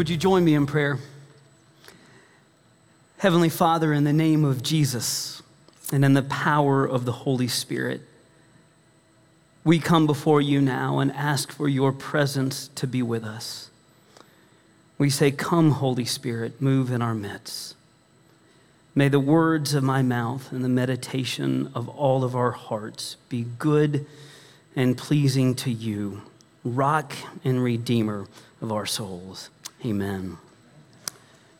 Would you join me in prayer? Heavenly Father, in the name of Jesus and in the power of the Holy Spirit, we come before you now and ask for your presence to be with us. We say, Come, Holy Spirit, move in our midst. May the words of my mouth and the meditation of all of our hearts be good and pleasing to you, rock and redeemer of our souls. Amen.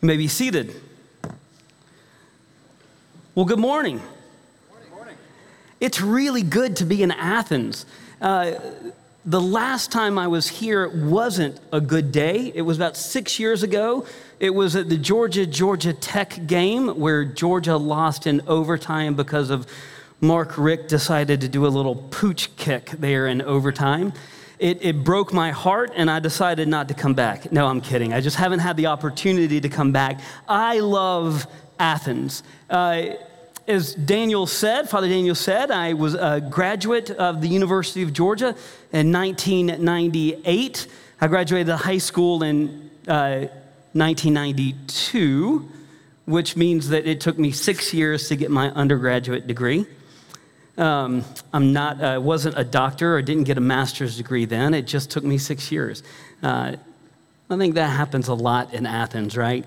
You may be seated. Well, good morning. It's really good to be in Athens. Uh, the last time I was here it wasn't a good day. It was about six years ago. It was at the Georgia Georgia Tech game where Georgia lost in overtime because of Mark Richt decided to do a little pooch kick there in overtime. It, it, broke my heart, and I decided not to come back. No, I'm kidding. I just haven't had the opportunity to come back. I love Athens. Uh, as Daniel said, Father Daniel said, I was a graduate of the University of Georgia in 1998. I graduated high school in uh, 1992, which means that it took me six years to get my undergraduate degree. Um, I'm not, uh, wasn't a doctor or didn't get a master's degree then. It just took me six years. Uh, I think that happens a lot in Athens, right?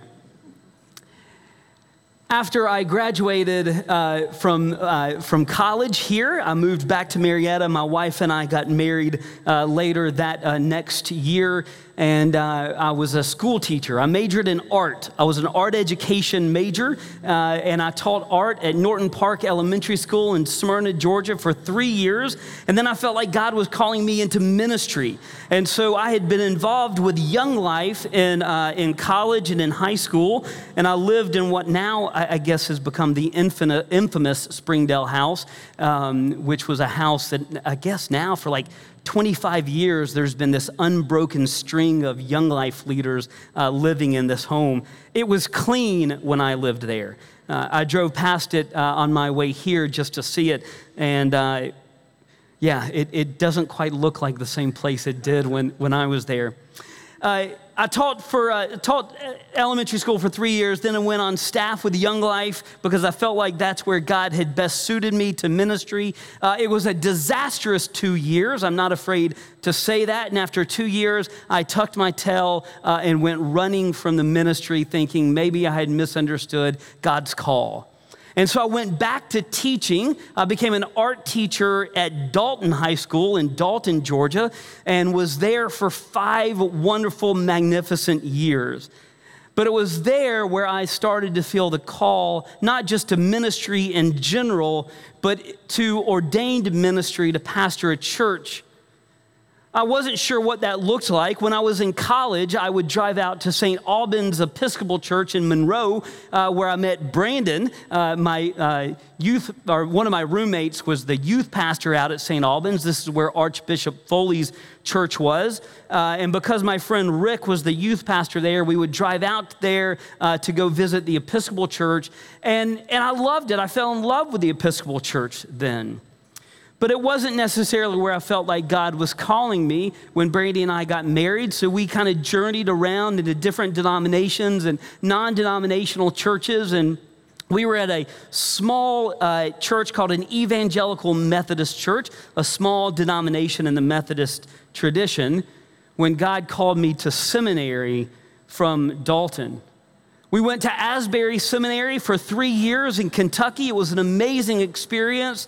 After I graduated uh, from, uh, from college here, I moved back to Marietta. My wife and I got married uh, later that uh, next year and uh, I was a school teacher. I majored in art. I was an art education major, uh, and I taught art at Norton Park Elementary School in Smyrna, Georgia for three years. And then I felt like God was calling me into ministry. And so I had been involved with Young Life in, in college and in high school, and I lived in what now I, I guess has become the infinite, infamous Springdale House, um, which was a house that I guess now for like 25 years, there's been this unbroken string of young life leaders uh, living in this home. It was clean when I lived there. Uh, I drove past it uh, on my way here just to see it, and uh, yeah, it, it doesn't quite look like the same place it did when, when I was there. Uh, I taught for uh, taught elementary school for three years. Then I went on staff with Young Life because I felt like that's where God had best suited me to ministry. Uh, it was a disastrous two years. I'm not afraid to say that. And after two years, I tucked my tail uh, and went running from the ministry, thinking maybe I had misunderstood God's call. And so I went back to teaching. I became an art teacher at Dalton High School in Dalton, Georgia, and was there for five wonderful, magnificent years. But it was there where I started to feel the call, not just to ministry in general, but to ordained ministry to pastor a church I wasn't sure what that looked like. When I was in college, I would drive out to St. Albans Episcopal Church in Monroe, uh, where I met Brandon. Uh, my uh, youth, or one of my roommates, was the youth pastor out at St. Albans. This is where Archbishop Foley's church was. Uh, and because my friend Rick was the youth pastor there, we would drive out there uh, to go visit the Episcopal Church. And, and I loved it. I fell in love with the Episcopal Church then. But it wasn't necessarily where I felt like God was calling me when Brandy and I got married. So we kind of journeyed around into different denominations and non denominational churches. And we were at a small uh, church called an Evangelical Methodist Church, a small denomination in the Methodist tradition, when God called me to seminary from Dalton. We went to Asbury Seminary for three years in Kentucky. It was an amazing experience.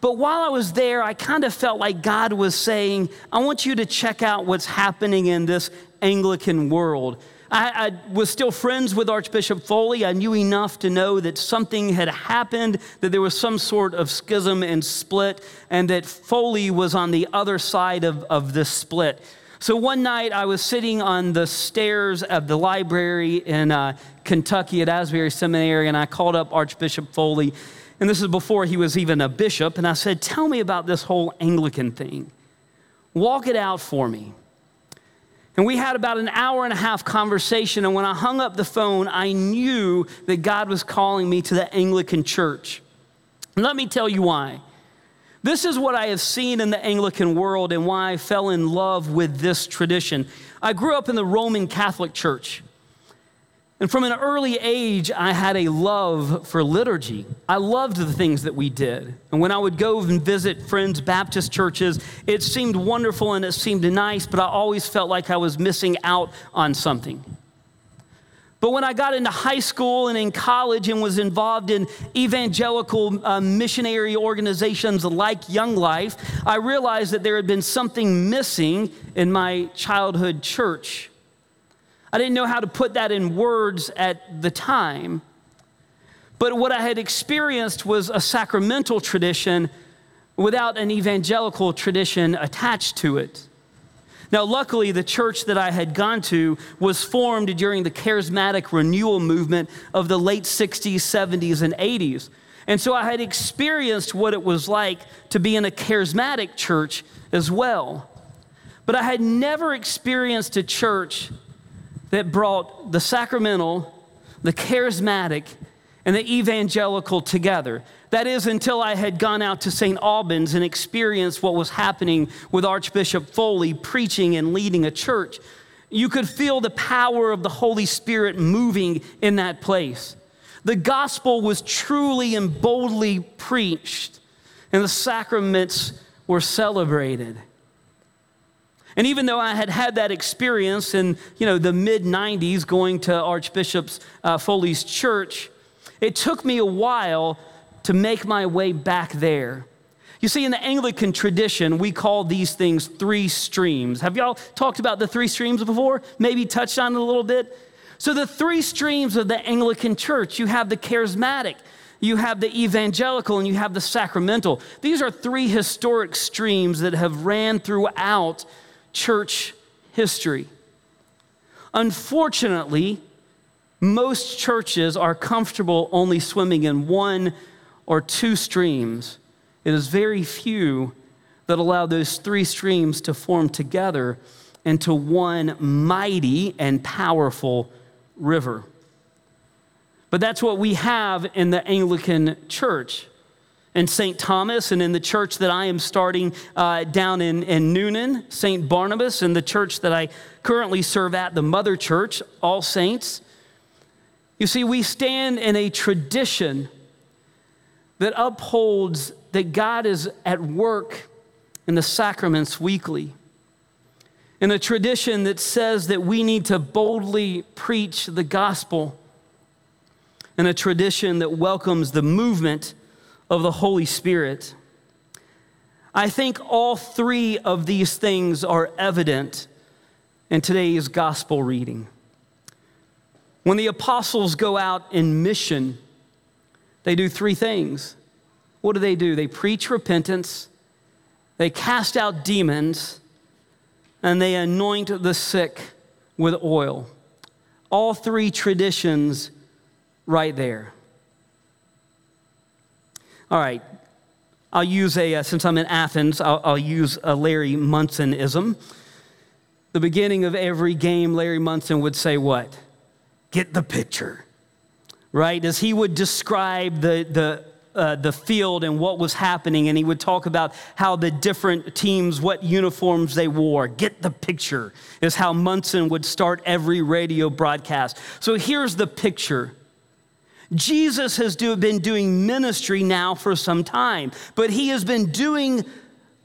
But while I was there, I kind of felt like God was saying, I want you to check out what's happening in this Anglican world. I, I, was still friends with Archbishop Foley. I knew enough to know that something had happened, that there was some sort of schism and split, and that Foley was on the other side of, of this split. So one night I was sitting on the stairs of the library in uh, Kentucky at Asbury Seminary, and I called up Archbishop Foley and this is before he was even a bishop. And I said, Tell me about this whole Anglican thing. Walk it out for me. And we had about an hour and a half conversation. And when I hung up the phone, I knew that God was calling me to the Anglican church. And let me tell you why. This is what I have seen in the Anglican world and why I fell in love with this tradition. I grew up in the Roman Catholic Church. And from an early age, I had a love for liturgy. I loved the things that we did. And when I would go and visit friends' Baptist churches, it seemed wonderful and it seemed nice, but I always felt like I was missing out on something. But when I got into high school and in college and was involved in evangelical uh, missionary organizations like Young Life, I realized that there had been something missing in my childhood church. I didn't know how to put that in words at the time. But what I had experienced was a sacramental tradition without an evangelical tradition attached to it. Now, luckily, the church that I had gone to was formed during the charismatic renewal movement of the late 60s, 70s, and 80s. And so I had experienced what it was like to be in a charismatic church as well. But I had never experienced a church that brought the sacramental, the charismatic, and the evangelical together. That is, until I had gone out to St. Albans and experienced what was happening with Archbishop Foley preaching and leading a church. You could feel the power of the Holy Spirit moving in that place. The gospel was truly and boldly preached, and the sacraments were celebrated. And even though I had had that experience in you know, the mid 90s going to Archbishop uh, Foley's church, it took me a while to make my way back there. You see, in the Anglican tradition, we call these things three streams. Have y'all talked about the three streams before? Maybe touched on it a little bit? So, the three streams of the Anglican church you have the charismatic, you have the evangelical, and you have the sacramental. These are three historic streams that have ran throughout church history. Unfortunately, most churches are comfortable only swimming in one or two streams. It is very few that allow those three streams to form together into one mighty and powerful river. But that's what we have in the Anglican church in St. Thomas and in the church that I am starting uh, down in, in Newnan, St. Barnabas, and the church that I currently serve at, the Mother Church, All Saints. You see, we stand in a tradition that upholds that God is at work in the sacraments weekly. In a tradition that says that we need to boldly preach the gospel. In a tradition that welcomes the movement of the Holy Spirit. I think all three of these things are evident in today's gospel reading. When the apostles go out in mission, they do three things. What do they do? They preach repentance, they cast out demons, and they anoint the sick with oil. All three traditions right there. All right, I'll use a, uh, since I'm in Athens, I'll, I'll use a Larry Munsonism. The beginning of every game, Larry Munson would say, What? Get the picture, right? As he would describe the, the, uh, the field and what was happening, and he would talk about how the different teams, what uniforms they wore. Get the picture, is how Munson would start every radio broadcast. So here's the picture Jesus has do, been doing ministry now for some time, but he has been doing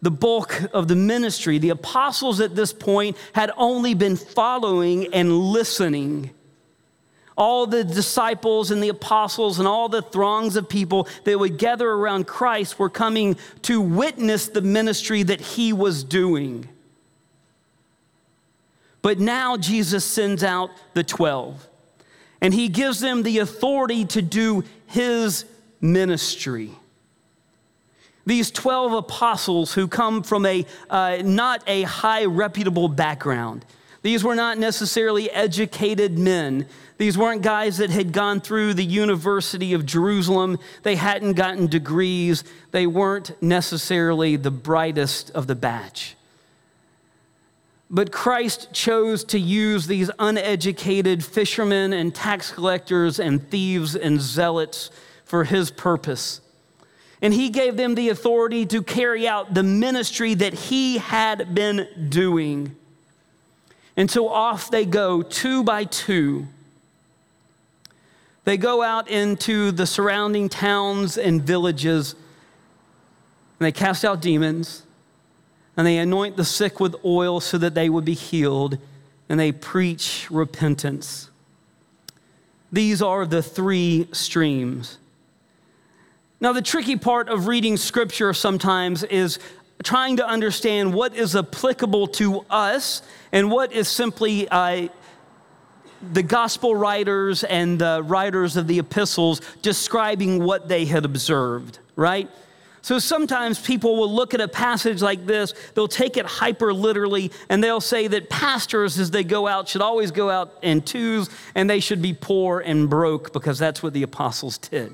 the bulk of the ministry. The apostles at this point had only been following and listening. All the disciples and the apostles and all the throngs of people that would gather around Christ were coming to witness the ministry that he was doing. But now Jesus sends out the 12 and he gives them the authority to do his ministry. These 12 apostles who come from a uh, not a high reputable background. These were not necessarily educated men. These weren't guys that had gone through the University of Jerusalem. They hadn't gotten degrees. They weren't necessarily the brightest of the batch. But Christ chose to use these uneducated fishermen and tax collectors and thieves and zealots for his purpose. And he gave them the authority to carry out the ministry that he had been doing. And so off they go, two by two. They go out into the surrounding towns and villages, and they cast out demons, and they anoint the sick with oil so that they would be healed, and they preach repentance. These are the three streams. Now, the tricky part of reading scripture sometimes is trying to understand what is applicable to us and what is simply uh, the gospel writers and the writers of the epistles describing what they had observed, right? So sometimes people will look at a passage like this, they'll take it hyper literally, and they'll say that pastors, as they go out, should always go out in twos and they should be poor and broke because that's what the apostles did.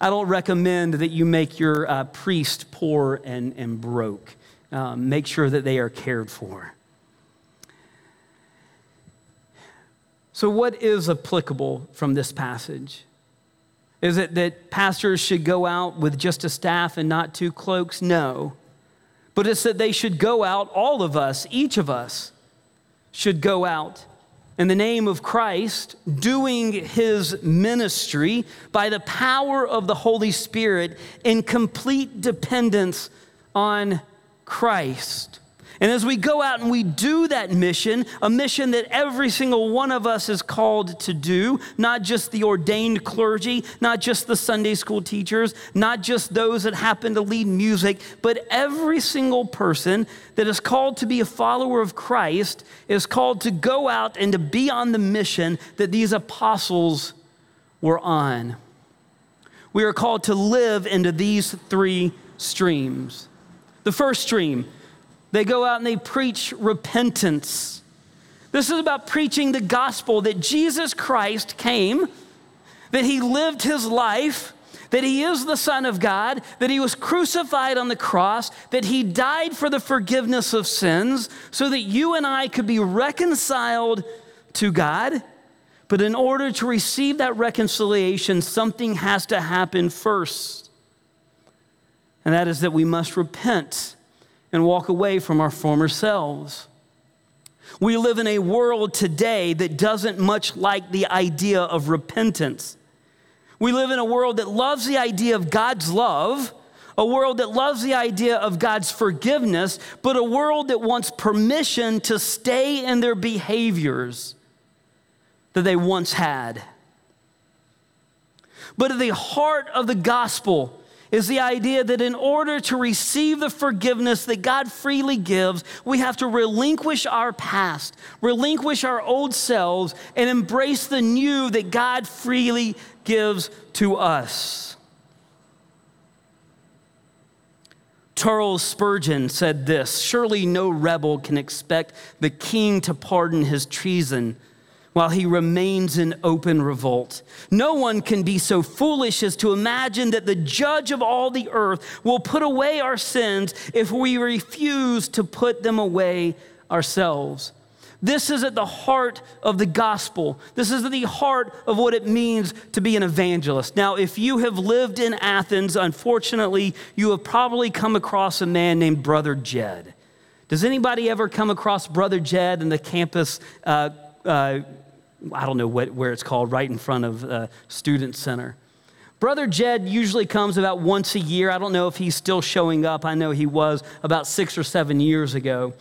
I don't recommend that you make your uh, priest poor and, and broke. Um, make sure that they are cared for. So, what is applicable from this passage? Is it that pastors should go out with just a staff and not two cloaks? No. But it's that they should go out, all of us, each of us, should go out in the name of Christ, doing his ministry by the power of the Holy Spirit in complete dependence on Christ. And as we go out and we do that mission, a mission that every single one of us is called to do, not just the ordained clergy, not just the Sunday school teachers, not just those that happen to lead music, but every single person that is called to be a follower of Christ is called to go out and to be on the mission that these apostles were on. We are called to live into these three streams. The first stream, they go out and they preach repentance. This is about preaching the gospel that Jesus Christ came, that he lived his life, that he is the Son of God, that he was crucified on the cross, that he died for the forgiveness of sins, so that you and I could be reconciled to God. But in order to receive that reconciliation, something has to happen first. And that is that we must repent and walk away from our former selves. We live in a world today that doesn't much like the idea of repentance. We live in a world that loves the idea of God's love, a world that loves the idea of God's forgiveness, but a world that wants permission to stay in their behaviors that they once had. But at the heart of the gospel is the idea that in order to receive the forgiveness that God freely gives, we have to relinquish our past, relinquish our old selves, and embrace the new that God freely gives to us. Charles Spurgeon said this Surely no rebel can expect the king to pardon his treason while he remains in open revolt. No one can be so foolish as to imagine that the judge of all the earth will put away our sins if we refuse to put them away ourselves. This is at the heart of the gospel. This is at the heart of what it means to be an evangelist. Now, if you have lived in Athens, unfortunately, you have probably come across a man named Brother Jed. Does anybody ever come across Brother Jed in the campus uh, uh, I don't know what, where it's called, right in front of uh, Student Center. Brother Jed usually comes about once a year. I don't know if he's still showing up. I know he was about six or seven years ago.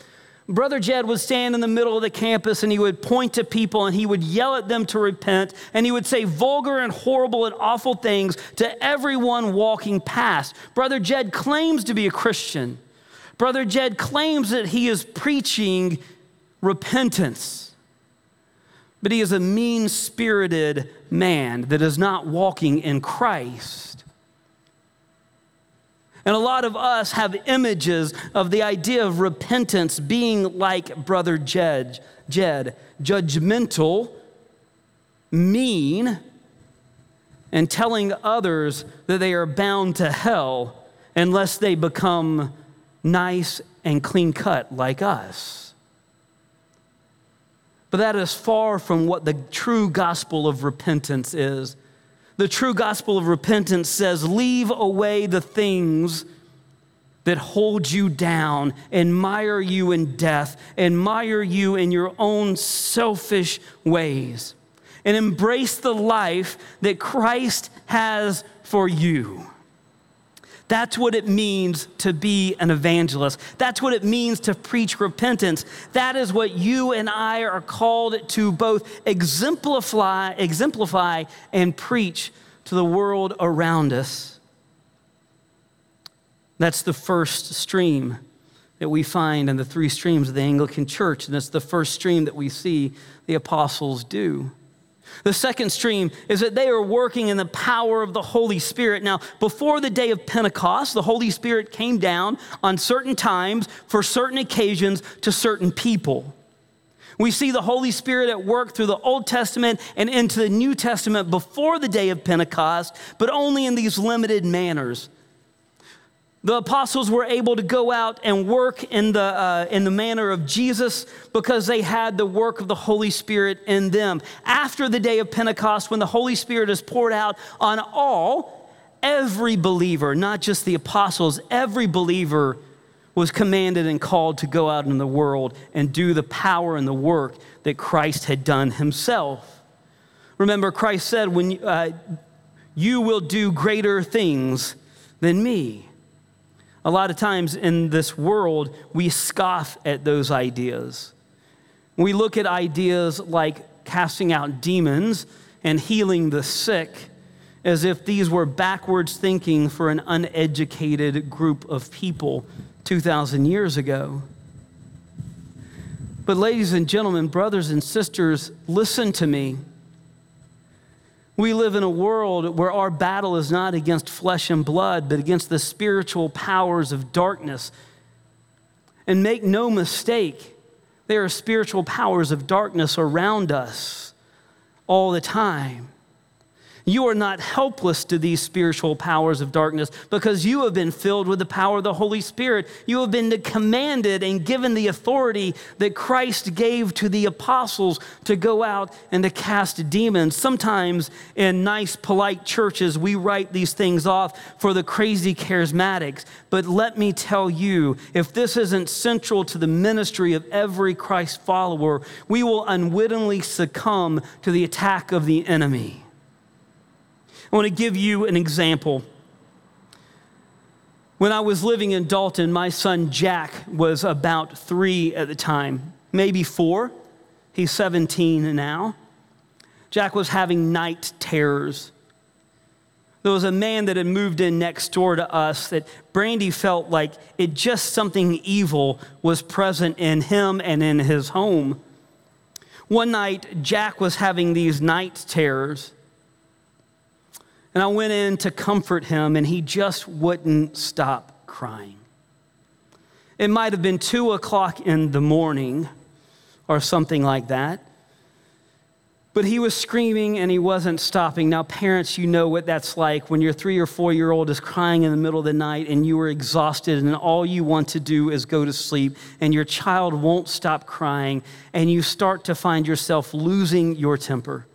Brother Jed would stand in the middle of the campus and he would point to people and he would yell at them to repent and he would say vulgar and horrible and awful things to everyone walking past. Brother Jed claims to be a Christian. Brother Jed claims that he is preaching repentance but he is a mean spirited man that is not walking in Christ. And a lot of us have images of the idea of repentance being like Brother Jed, Jed judgmental, mean, and telling others that they are bound to hell unless they become nice and clean cut like us. But that is far from what the true gospel of repentance is. The true gospel of repentance says, Leave away the things that hold you down and mire you in death and mire you in your own selfish ways and embrace the life that Christ has for you. That's what it means to be an evangelist. That's what it means to preach repentance. That is what you and I are called to both exemplify, exemplify and preach to the world around us. That's the first stream that we find in the three streams of the Anglican Church, and it's the first stream that we see the apostles do. The second stream is that they are working in the power of the Holy Spirit. Now, before the day of Pentecost, the Holy Spirit came down on certain times for certain occasions to certain people. We see the Holy Spirit at work through the Old Testament and into the New Testament before the day of Pentecost, but only in these limited manners. The apostles were able to go out and work in the, uh, in the manner of Jesus because they had the work of the Holy Spirit in them. After the day of Pentecost, when the Holy Spirit is poured out on all, every believer, not just the apostles, every believer was commanded and called to go out in the world and do the power and the work that Christ had done himself. Remember, Christ said, When uh, you will do greater things than me. A lot of times in this world, we scoff at those ideas. We look at ideas like casting out demons and healing the sick as if these were backwards thinking for an uneducated group of people 2,000 years ago. But, ladies and gentlemen, brothers and sisters, listen to me. We live in a world where our battle is not against flesh and blood, but against the spiritual powers of darkness. And make no mistake, there are spiritual powers of darkness around us all the time. You are not helpless to these spiritual powers of darkness because you have been filled with the power of the Holy Spirit. You have been commanded and given the authority that Christ gave to the apostles to go out and to cast demons. Sometimes in nice, polite churches, we write these things off for the crazy charismatics. But let me tell you, if this isn't central to the ministry of every Christ follower, we will unwittingly succumb to the attack of the enemy. I want to give you an example. When I was living in Dalton, my son Jack was about three at the time, maybe four. He's 17 now. Jack was having night terrors. There was a man that had moved in next door to us that Brandy felt like it just something evil was present in him and in his home. One night, Jack was having these night terrors. And I went in to comfort him, and he just wouldn't stop crying. It might have been two o'clock in the morning or something like that. But he was screaming and he wasn't stopping. Now, parents, you know what that's like when your three or four year old is crying in the middle of the night and you are exhausted and all you want to do is go to sleep and your child won't stop crying and you start to find yourself losing your temper.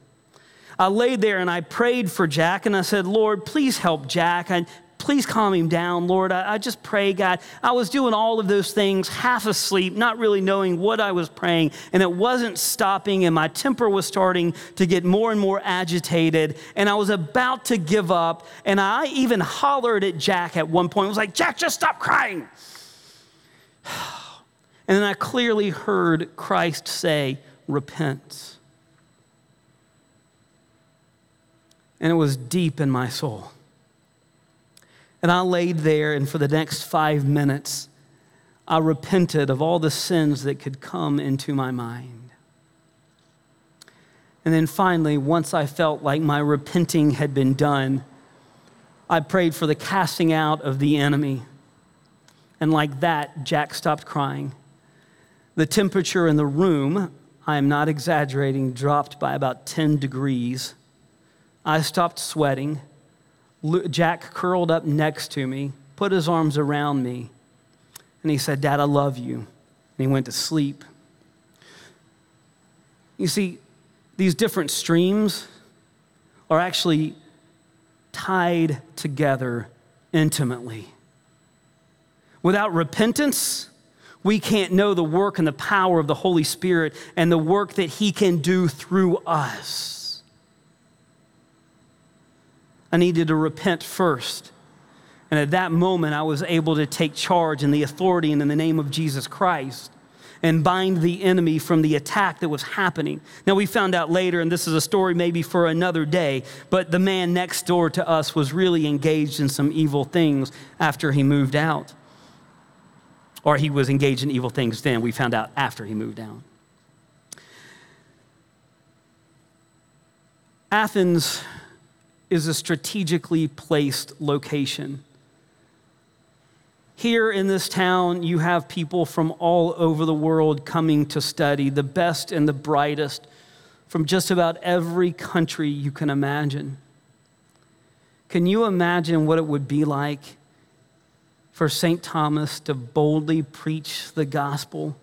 I laid there and I prayed for Jack and I said, Lord, please help Jack. I, please calm him down, Lord. I, I, just pray, God. I was doing all of those things half asleep, not really knowing what I was praying, and it wasn't stopping, and my temper was starting to get more and more agitated, and I was about to give up. And I even hollered at Jack at one point. I was like, Jack, just stop crying. And then I clearly heard Christ say, Repent. And it was deep in my soul. And I laid there, and for the next five minutes, I repented of all the sins that could come into my mind. And then finally, once I felt like my repenting had been done, I prayed for the casting out of the enemy. And like that, Jack stopped crying. The temperature in the room, I am not exaggerating, dropped by about 10 degrees. I stopped sweating. Jack curled up next to me, put his arms around me, and he said, Dad, I love you. And he went to sleep. You see, these different streams are actually tied together intimately. Without repentance, we can't know the work and the power of the Holy Spirit and the work that He can do through us. I needed to repent first. And at that moment, I was able to take charge in the authority and in the name of Jesus Christ and bind the enemy from the attack that was happening. Now, we found out later, and this is a story maybe for another day, but the man next door to us was really engaged in some evil things after he moved out. Or he was engaged in evil things then. We found out after he moved out. Athens is a strategically placed location. Here in this town, you have people from all over the world coming to study, the best and the brightest from just about every country you can imagine. Can you imagine what it would be like for St. Thomas to boldly preach the gospel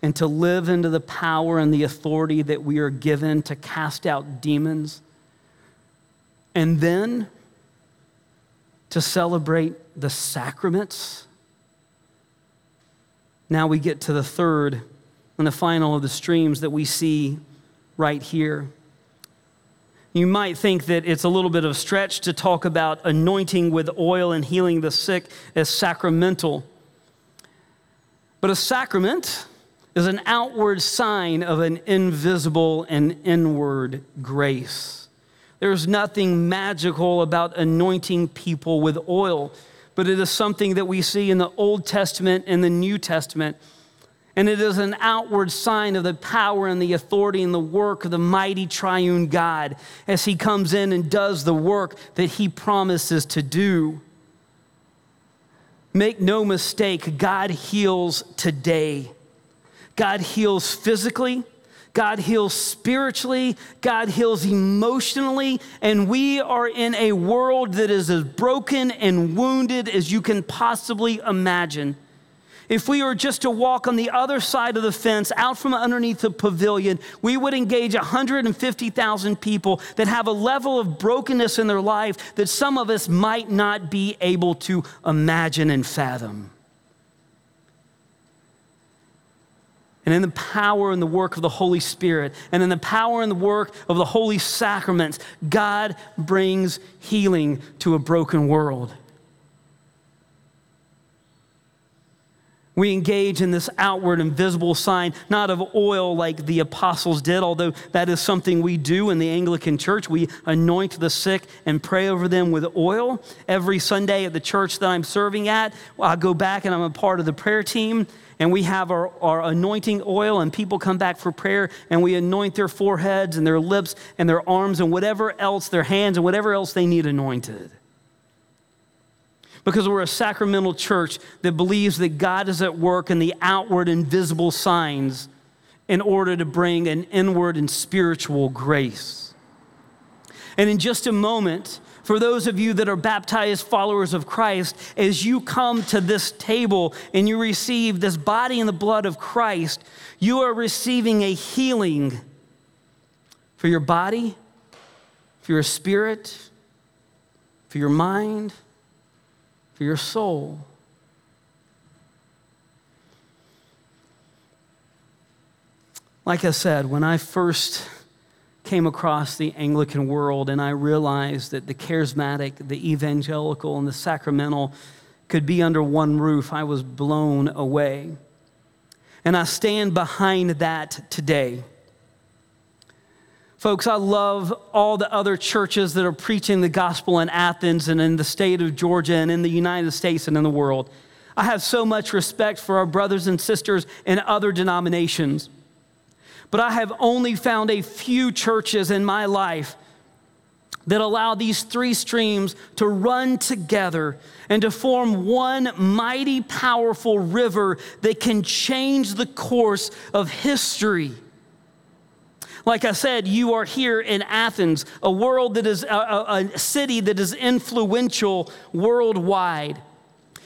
and to live into the power and the authority that we are given to cast out demons? And then to celebrate the sacraments. Now we get to the third and the final of the streams that we see right here. You might think that it's a little bit of a stretch to talk about anointing with oil and healing the sick as sacramental. But a sacrament is an outward sign of an invisible and inward grace. There's nothing magical about anointing people with oil, but it is something that we see in the Old Testament and the New Testament. And it is an outward sign of the power and the authority and the work of the mighty triune God as he comes in and does the work that he promises to do. Make no mistake, God heals today. God heals physically, God heals spiritually, God heals emotionally, and we are in a world that is as broken and wounded as you can possibly imagine. If we were just to walk on the other side of the fence, out from underneath the pavilion, we would engage 150,000 people that have a level of brokenness in their life that some of us might not be able to imagine and fathom. And in the power and the work of the Holy Spirit, and in the power and the work of the holy sacraments, God brings healing to a broken world. We engage in this outward and visible sign, not of oil like the apostles did, although that is something we do in the Anglican church. We anoint the sick and pray over them with oil. Every Sunday at the church that I'm serving at, I go back and I'm a part of the prayer team and we have our, our anointing oil, and people come back for prayer, and we anoint their foreheads and their lips and their arms and whatever else, their hands and whatever else they need anointed. Because we're a sacramental church that believes that God is at work in the outward and visible signs in order to bring an inward and spiritual grace. And in just a moment, for those of you that are baptized followers of Christ, as you come to this table and you receive this body and the blood of Christ, you are receiving a healing for your body, for your spirit, for your mind, for your soul. Like I said, when I first came across the Anglican world and I realized that the charismatic, the evangelical, and the sacramental could be under one roof, I was blown away. And I stand behind that today. Folks, I love all the other churches that are preaching the gospel in Athens and in the state of Georgia and in the United States and in the world. I have so much respect for our brothers and sisters in other denominations but I have only found a few churches in my life that allow these three streams to run together and to form one mighty, powerful river that can change the course of history. Like I said, you are here in Athens, a world that is a, a, city that is influential worldwide.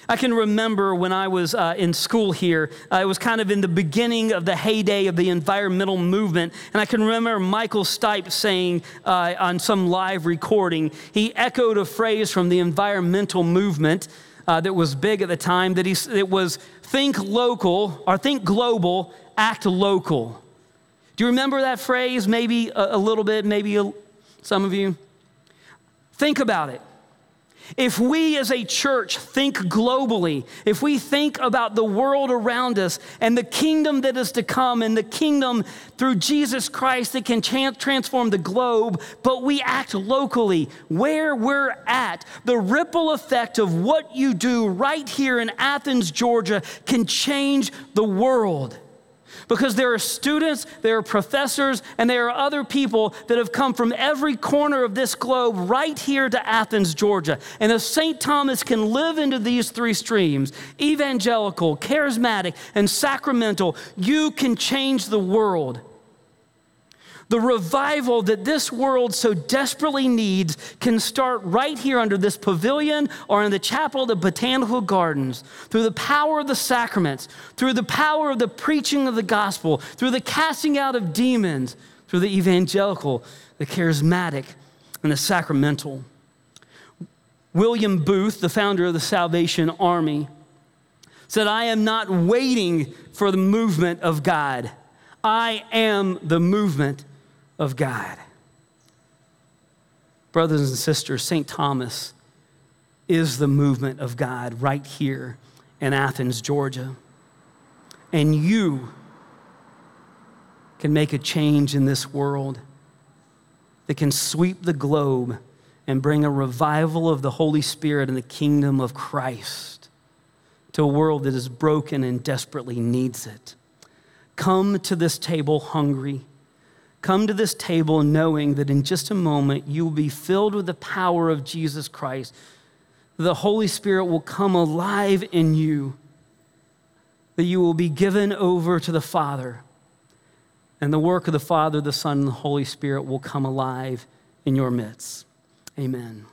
I can remember when I was uh, in school here, uh, it was kind of in the beginning of the heyday of the environmental movement. And I can remember Michael Stipe saying uh, on some live recording, he echoed a phrase from the environmental movement. uh, that was big at the time that he, it was think local or think global, act local. Do you remember that phrase? Maybe a, a little bit, maybe a, some of you. Think about it. If we as a church think globally, if we think about the world around us and the kingdom that is to come and the kingdom through Jesus Christ that can transform the globe, but we act locally where we're at, the ripple effect of what you do right here in Athens, Georgia can change the world because there are students, there are professors, and there are other people that have come from every corner of this globe right here to Athens, Georgia. And if St. Thomas can live into these three streams evangelical, charismatic, and sacramental you can change the world. The revival that this world so desperately needs can start right here under this pavilion or in the chapel of the botanical gardens through the power of the sacraments, through the power of the preaching of the gospel, through the casting out of demons, through the evangelical, the charismatic, and the sacramental. William Booth, the founder of the Salvation Army, said, I am not waiting for the movement of God. I am the movement of God. Brothers and sisters, St. Thomas is the movement of God right here in Athens, Georgia. And you can make a change in this world that can sweep the globe and bring a revival of the Holy Spirit and the kingdom of Christ to a world that is broken and desperately needs it. Come to this table hungry Come to this table knowing that in just a moment you will be filled with the power of Jesus Christ. The Holy Spirit will come alive in you, that you will be given over to the Father. And the work of the Father, the Son, and the Holy Spirit will come alive in your midst. Amen.